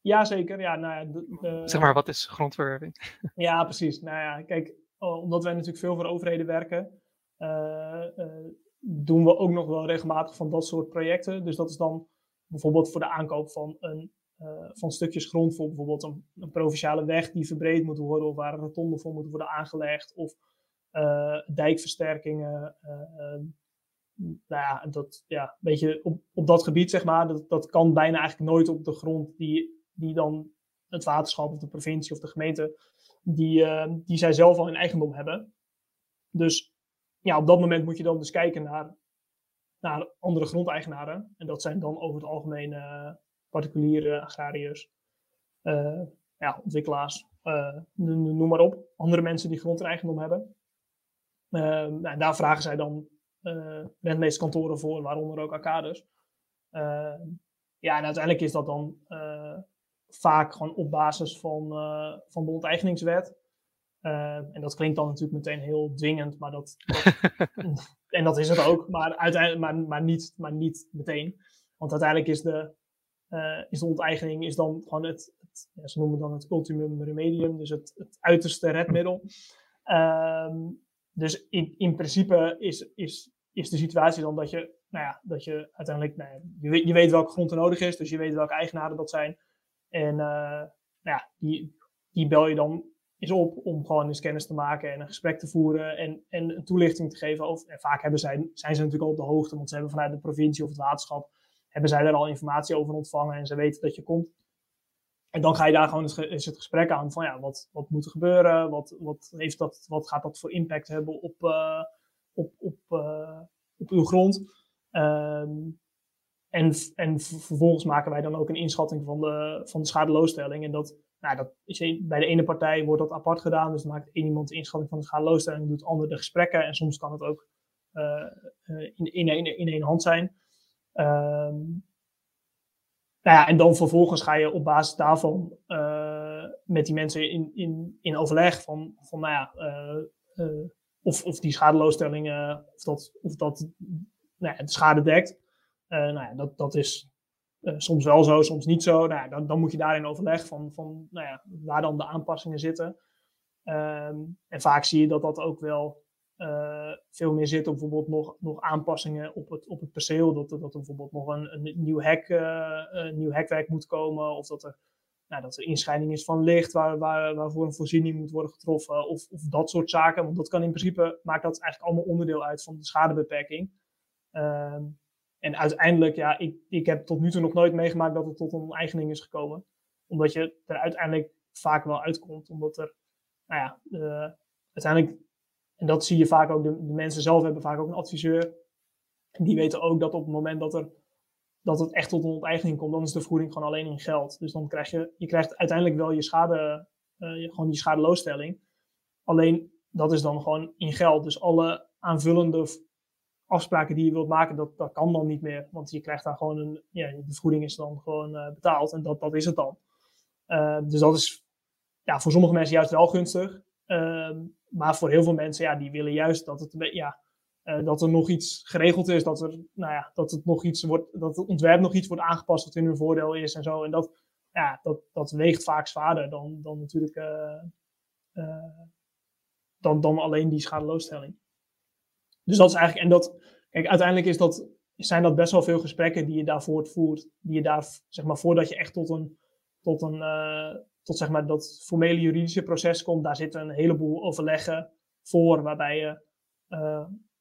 [SPEAKER 2] Jazeker. Ja, nou
[SPEAKER 1] ja, zeg maar, wat is grondverwerving?
[SPEAKER 2] ja, precies. Nou ja, kijk, omdat wij natuurlijk veel voor overheden werken, doen we ook nog wel regelmatig van dat soort projecten. Dus dat is dan bijvoorbeeld voor de aankoop van, een, uh, van stukjes grond voor bijvoorbeeld een, een, provinciale weg die verbreed moet worden of waar een rotonde voor moet worden aangelegd of dijkversterkingen. Nou ja, dat, ja, beetje op, op dat gebied zeg maar, dat, dat kan bijna eigenlijk nooit op de grond die, die dan het waterschap of de provincie of de gemeente, die, die zij zelf al in eigendom hebben. Dus ja, op dat moment moet je dan dus kijken naar naar andere grondeigenaren. En dat zijn dan over het algemeen uh, particuliere agrariërs, uh, ja, ontwikkelaars, noem maar op. Andere mensen die grond in eigendom hebben. Ehm, nou, daar vragen zij dan rentmeesterkantoren voor, waaronder ook arcades. Ehm, ja, en uiteindelijk is dat dan vaak gewoon op basis van, van de onteigeningswet. Uh, en dat klinkt dan natuurlijk meteen heel dwingend, maar dat, en dat is het ook, maar, uiteindelijk, maar, maar, niet, maar niet meteen. Want uiteindelijk is de, uh, is de onteigening is dan gewoon het, het ja, ze noemen dan het ultimum remedium, dus het, het uiterste redmiddel. Um, dus in, in principe is, is, is de situatie dan dat je, nou ja, dat je uiteindelijk, nou je, weet, je weet welke grond er nodig is, dus je weet welke eigenaren dat zijn. En uh, nou ja, die, die bel je dan is op om gewoon eens kennis te maken en een gesprek te voeren en, en een toelichting te geven. En vaak hebben zij, zijn ze natuurlijk al op de hoogte, want ze hebben vanuit de provincie of het waterschap, hebben zij daar al informatie over ontvangen en ze weten dat je komt. En dan ga je daar gewoon eens, het gesprek aan van ja, wat, wat moet er gebeuren? Wat, wat, heeft dat, wat gaat dat voor impact hebben op, uh, op, op, uh, op uw grond? Um, en, en vervolgens maken wij dan ook een inschatting van de, van de schadeloosstelling. En dat, nou, dat is, bij de ene partij wordt dat apart gedaan. Dus dan maakt één iemand de inschatting van de schadeloosstelling, doet de ander de gesprekken. En soms kan het ook in, in, in, in één hand zijn. Um, nou ja, en dan vervolgens ga je op basis daarvan uh, met die mensen in, in, in overleg van, van nou ja, uh, of, of die schadeloosstelling, of dat, of dat nou ja, de schade dekt. nou ja, dat, dat is soms wel zo, soms niet zo. Nou ja, dan, dan, moet je daarin overleg van, van nou ja, waar dan de aanpassingen zitten. Um, en vaak zie je dat dat ook wel uh, veel meer zit op bijvoorbeeld nog, nog aanpassingen op het, op het perceel. Dat, dat er bijvoorbeeld nog een, een nieuw, hek, uh, een nieuw hekwerk moet komen. Of dat er, nou, dat er inscheiding is van licht waar, waar, waarvoor een voorziening moet worden getroffen. Of, of dat soort zaken. Want dat kan in principe, maakt dat eigenlijk allemaal onderdeel uit van de schadebeperking. Um, en uiteindelijk, ja, ik, ik heb tot nu toe nog nooit meegemaakt dat het tot een onteigening is gekomen. Omdat je er uiteindelijk vaak wel uitkomt. Omdat er, nou ja, uh, uiteindelijk, en dat zie je vaak ook, de, de, mensen zelf hebben vaak ook een adviseur. Die weten ook dat op het moment dat, er, dat het echt tot een onteigening komt, dan is de vergoeding gewoon alleen in geld. Dus dan krijg je, je krijgt uiteindelijk wel je schade, uh, gewoon die schadeloosstelling. Alleen dat is dan gewoon in geld. Dus alle aanvullende afspraken die je wilt maken, dat, dat kan dan niet meer. Want je krijgt daar gewoon een, ja, de vergoeding is dan gewoon uh, betaald en dat, dat is het dan. Uh, dus dat is ja, voor sommige mensen juist wel gunstig. Ehm, maar voor heel veel mensen, ja, die willen juist dat het, ja, uh, dat er nog iets geregeld is, dat, er, nou ja, dat, het nog iets wordt, dat het ontwerp nog iets wordt aangepast wat in hun voordeel is en zo. En dat, ja, dat, dat weegt vaak zwaarder dan, dan natuurlijk uh, uh, dan, dan alleen die schadeloosstelling. Dus dat is eigenlijk, en dat, kijk, uiteindelijk is dat, zijn dat best wel veel gesprekken die je daarvoor voert, die je daar, zeg maar, voordat je echt tot een, tot een, tot zeg maar dat formele juridische proces komt, daar zitten een heleboel overleggen voor, waarbij je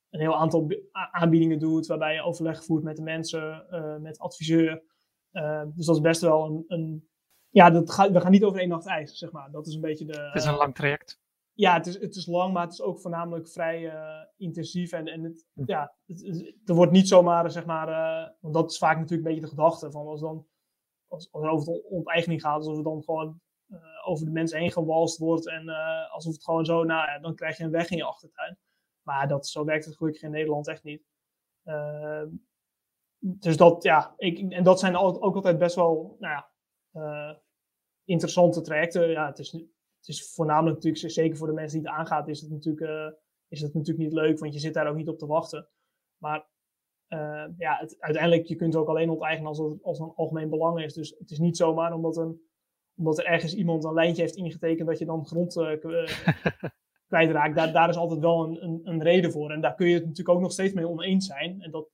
[SPEAKER 2] een heel aantal aanbiedingen doet, waarbij je overleg voert met de mensen, uh, met adviseur. Uh, dus dat is best wel een. een ja, dat gaat, we gaan niet over één nacht ijs, zeg maar. Dat is een beetje de.
[SPEAKER 1] Het is een lang traject.
[SPEAKER 2] Ja, het is, het is lang, maar het is ook voornamelijk vrij intensief. En, en het, hm. ja, het, er wordt niet zomaar, zeg maar, want dat is vaak natuurlijk een beetje de gedachte van als dan, als, als over de onteigening gaat, alsof het dan gewoon over de mensen heen gewalst wordt en alsof het gewoon zo, nou ja, dan krijg je een weg in je achtertuin. Maar dat, zo werkt het gelukkig in Nederland echt niet. Uh, dus dat, ja, ik, en dat zijn ook altijd best wel, nou ja, uh, interessante trajecten. Ja, het is, het is voornamelijk natuurlijk, zeker voor de mensen die het aangaat, is het natuurlijk, is het natuurlijk niet leuk, want je zit daar ook niet op te wachten. Maar ja, het, uiteindelijk, je kunt ook alleen onteigenen als het als een algemeen belang is. Dus het is niet zomaar omdat, een, omdat er ergens iemand een lijntje heeft ingetekend dat je dan grond kwijtraakt, daar, daar is altijd wel een, een, een, reden voor. En daar kun je het natuurlijk ook nog steeds mee oneens zijn. En dat,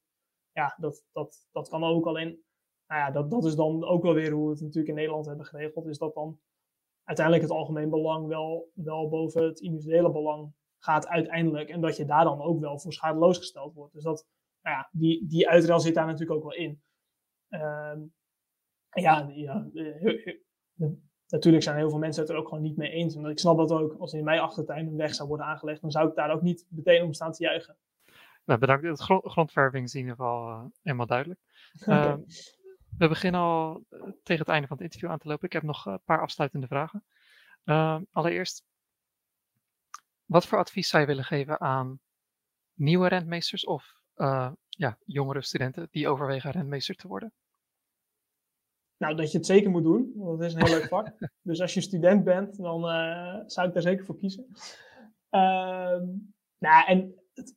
[SPEAKER 2] ja, dat, dat, dat kan ook alleen. Nou ja, dat, dat is dan ook wel weer hoe we het natuurlijk in Nederland hebben geregeld. Is dat dan uiteindelijk het algemeen belang wel, wel boven het individuele belang gaat uiteindelijk. En dat je daar dan ook wel voor schadeloos gesteld wordt. Dus dat, nou ja, die, die uitruil zit daar natuurlijk ook wel in. Uh, ja, ja natuurlijk zijn heel veel mensen het er ook gewoon niet mee eens. En ik snap dat ook, als in mijn achtertuin een weg zou worden aangelegd, dan zou ik daar ook niet meteen om staan te juichen.
[SPEAKER 1] Nou, bedankt. De grond, grondverving is in ieder geval uh, helemaal duidelijk. Ehm, we beginnen al eh, tegen het einde van het interview aan te lopen. Ik heb nog een paar afsluitende vragen. Uh, allereerst, wat voor advies zou je willen geven aan nieuwe rentmeesters of ja, jongere studenten die overwegen rentmeester te worden?
[SPEAKER 2] Nou, dat je het zeker moet doen, want het is een heel leuk vak. dus als je student bent, dan uh, zou ik daar zeker voor kiezen. Uh, nou, en het,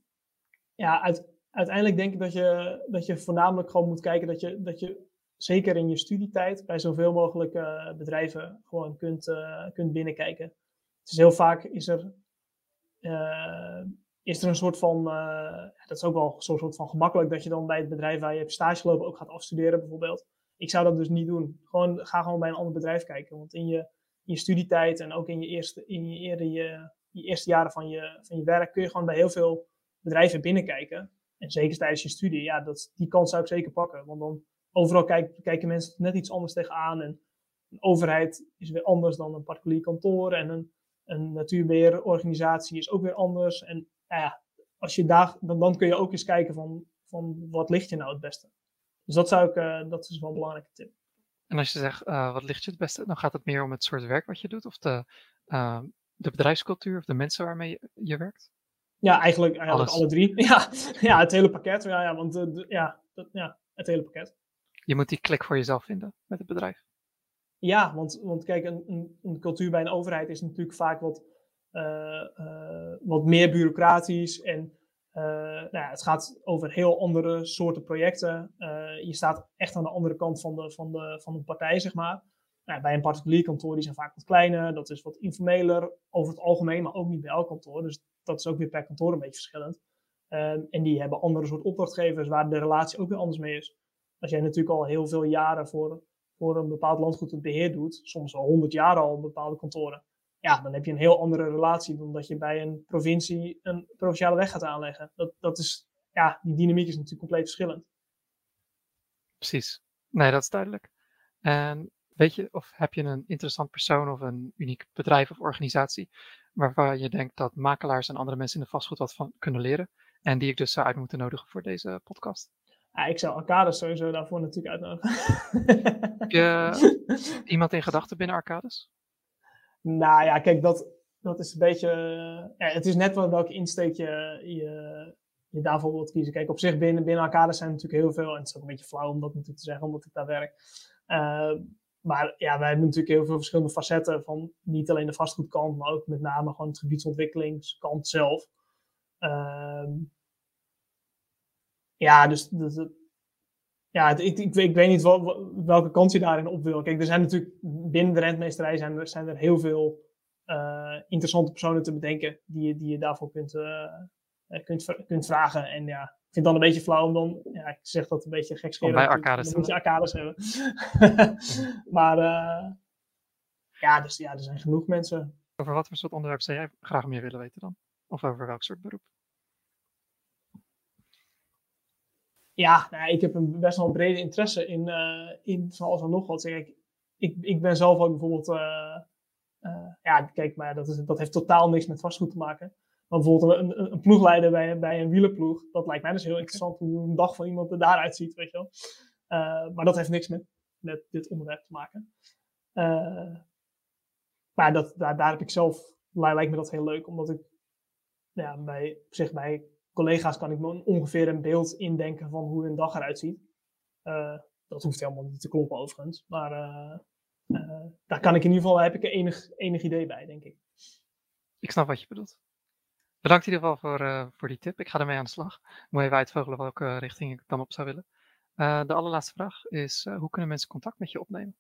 [SPEAKER 2] ja, uit, uiteindelijk denk ik dat je, dat je voornamelijk gewoon moet kijken dat je, dat je zeker in je studietijd bij zoveel mogelijk uh, bedrijven gewoon kunt, uh, kunt binnenkijken. Het is heel vaak is er, is er een soort van, dat is ook wel zo'n soort van gemakkelijk dat je dan bij het bedrijf waar je hebt stage gelopen ook gaat afstuderen bijvoorbeeld ik zou dat dus niet doen. Gewoon, ga gewoon bij een ander bedrijf kijken. Want in je, in je studietijd en ook in je eerste, in je, je, eerste jaren van je, van je werk kun je gewoon bij heel veel bedrijven binnenkijken. En zeker tijdens je studie, ja, dat, die kans zou ik zeker pakken. Want dan overal kijk, kijken mensen net iets anders tegenaan. En een overheid is weer anders dan een particulier kantoor. En een, een natuurbeheerorganisatie is ook weer anders. En ja, als je daar, dan, dan kun je ook eens kijken van, van wat ligt je nou het beste. Dus dat, zou ik, uh, dat is wel een belangrijke tip.
[SPEAKER 1] En als je zegt, uh, wat ligt je het beste, dan gaat het meer om het soort werk wat je doet? Of de, uh, de bedrijfscultuur of de mensen waarmee je, je werkt?
[SPEAKER 2] Ja, eigenlijk, eigenlijk alle drie. Ja, ja, het hele pakket. Ja, ja, want de, ja, dat, ja, het hele pakket.
[SPEAKER 1] Je moet die klik voor jezelf vinden met het bedrijf.
[SPEAKER 2] Ja, want, want kijk, een, een, een cultuur bij een overheid is natuurlijk vaak wat, wat meer bureaucratisch en uh, nou ja, het gaat over heel andere soorten projecten. Uh, je staat echt aan de andere kant van de, van de, van de partij, zeg maar. Nou, bij een particulier kantoor, die zijn vaak wat kleiner. Dat is wat informeler over het algemeen, maar ook niet bij elk kantoor. Dus dat is ook weer per kantoor een beetje verschillend. Uh, en die hebben andere soort opdrachtgevers waar de relatie ook weer anders mee is. Als jij natuurlijk al heel veel jaren voor, voor een bepaald landgoed het beheer doet, soms al honderd jaar al bepaalde kantoren, ja, dan heb je een heel andere relatie dan dat je bij een provincie een provinciale weg gaat aanleggen. Dat, dat is, ja, die dynamiek is natuurlijk compleet verschillend.
[SPEAKER 1] Precies. Nee, dat is duidelijk. En weet je, of heb je een interessant persoon of een uniek bedrijf of organisatie waarvan je denkt dat makelaars en andere mensen in de vastgoed wat van kunnen leren en die ik dus zou uit moeten nodigen voor deze podcast?
[SPEAKER 2] Ja, ik zou Arcades sowieso daarvoor natuurlijk uitnodigen.
[SPEAKER 1] Heb je iemand in gedachten binnen Arcades?
[SPEAKER 2] Nou ja, kijk, dat, dat is een beetje. Ja, het is net wel welke insteek je, je, je daarvoor wilt kiezen. Kijk, op zich binnen, binnen arcades zijn natuurlijk heel veel. En het is ook een beetje flauw om dat natuurlijk te zeggen, omdat ik daar werk. Uh, maar ja, wij hebben natuurlijk heel veel verschillende facetten van niet alleen de vastgoedkant, maar ook met name gewoon het gebiedsontwikkelingskant zelf. Ehm, ja, dus dat, ja, ik, ik, ik, weet niet welke kant je daarin op wil. Kijk, er zijn natuurlijk binnen de rentmeesterij zijn er, zijn er heel veel uh, interessante personen te bedenken die je, die je daarvoor kunt, uh, kunt, kunt vragen. En ja, ik vind het dan een beetje flauw om dan, ja, ik zeg dat een beetje gekscherend.
[SPEAKER 1] Om bij arcades
[SPEAKER 2] te moet je arcades hebben. maar uh, ja, dus ja, er zijn genoeg mensen.
[SPEAKER 1] Over wat voor soort onderwerp zou jij graag meer willen weten dan? Of over welk soort beroep?
[SPEAKER 2] Ja, nou, ik heb een best wel een brede interesse in, uh, in van alles en nog wat. Kijk, ik, ik ben zelf ook bijvoorbeeld, uh, uh, ja, kijk, maar dat, is, dat heeft totaal niks met vastgoed te maken. Maar bijvoorbeeld een, een, een ploegleider bij, bij een wielerploeg, dat lijkt mij dus heel interessant hoe een dag van iemand er daaruit ziet, weet je wel. maar dat heeft niks met, met dit onderwerp te maken. maar dat, daar, daar heb ik zelf, lijkt me dat heel leuk, omdat ik ja, bij, op zich bij collega's kan ik me ongeveer een beeld indenken van hoe hun dag eruit ziet. Uh, dat hoeft helemaal niet te kloppen overigens. Maar uh, uh, daar kan ik in ieder geval, heb ik enig, enig idee bij, denk ik.
[SPEAKER 1] Ik snap wat je bedoelt. Bedankt in ieder geval voor, voor die tip. Ik ga ermee aan de slag. Moet even uitvogelen welke richting ik dan op zou willen. de allerlaatste vraag is, hoe kunnen mensen contact met je opnemen?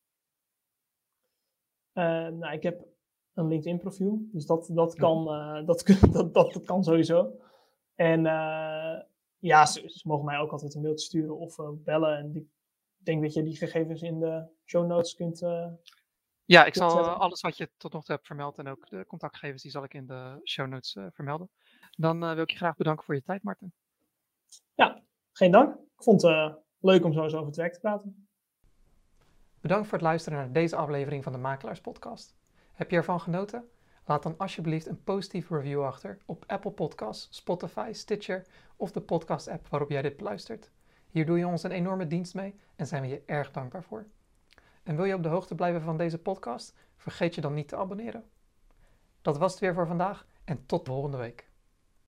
[SPEAKER 2] nou, ik heb een LinkedIn profiel, dus dat, dat, kan, dat, dat, dat, dat kan sowieso. En uh, ja, ze, ze, mogen mij ook altijd een mailtje sturen of uh, bellen. En ik denk dat je die gegevens in de show notes kunt. Uh,
[SPEAKER 1] ja, ik zal alles wat je tot nog toe hebt vermeld en ook de contactgegevens, die zal ik in de show notes vermelden. Dan wil ik je graag bedanken voor je tijd, Martin.
[SPEAKER 2] Ja, geen dank. Ik vond het leuk om zo eens over het werk te praten.
[SPEAKER 1] Bedankt voor het luisteren naar deze aflevering van de Makelaars Podcast. Heb je ervan genoten? Laat dan alsjeblieft een positieve review achter op Apple Podcasts, Spotify, Stitcher of de podcast-app waarop jij dit beluistert. Hier doe je ons een enorme dienst mee en zijn we je erg dankbaar voor. En wil je op de hoogte blijven van deze podcast? Vergeet je dan niet te abonneren. Dat was het weer voor vandaag en tot de volgende week.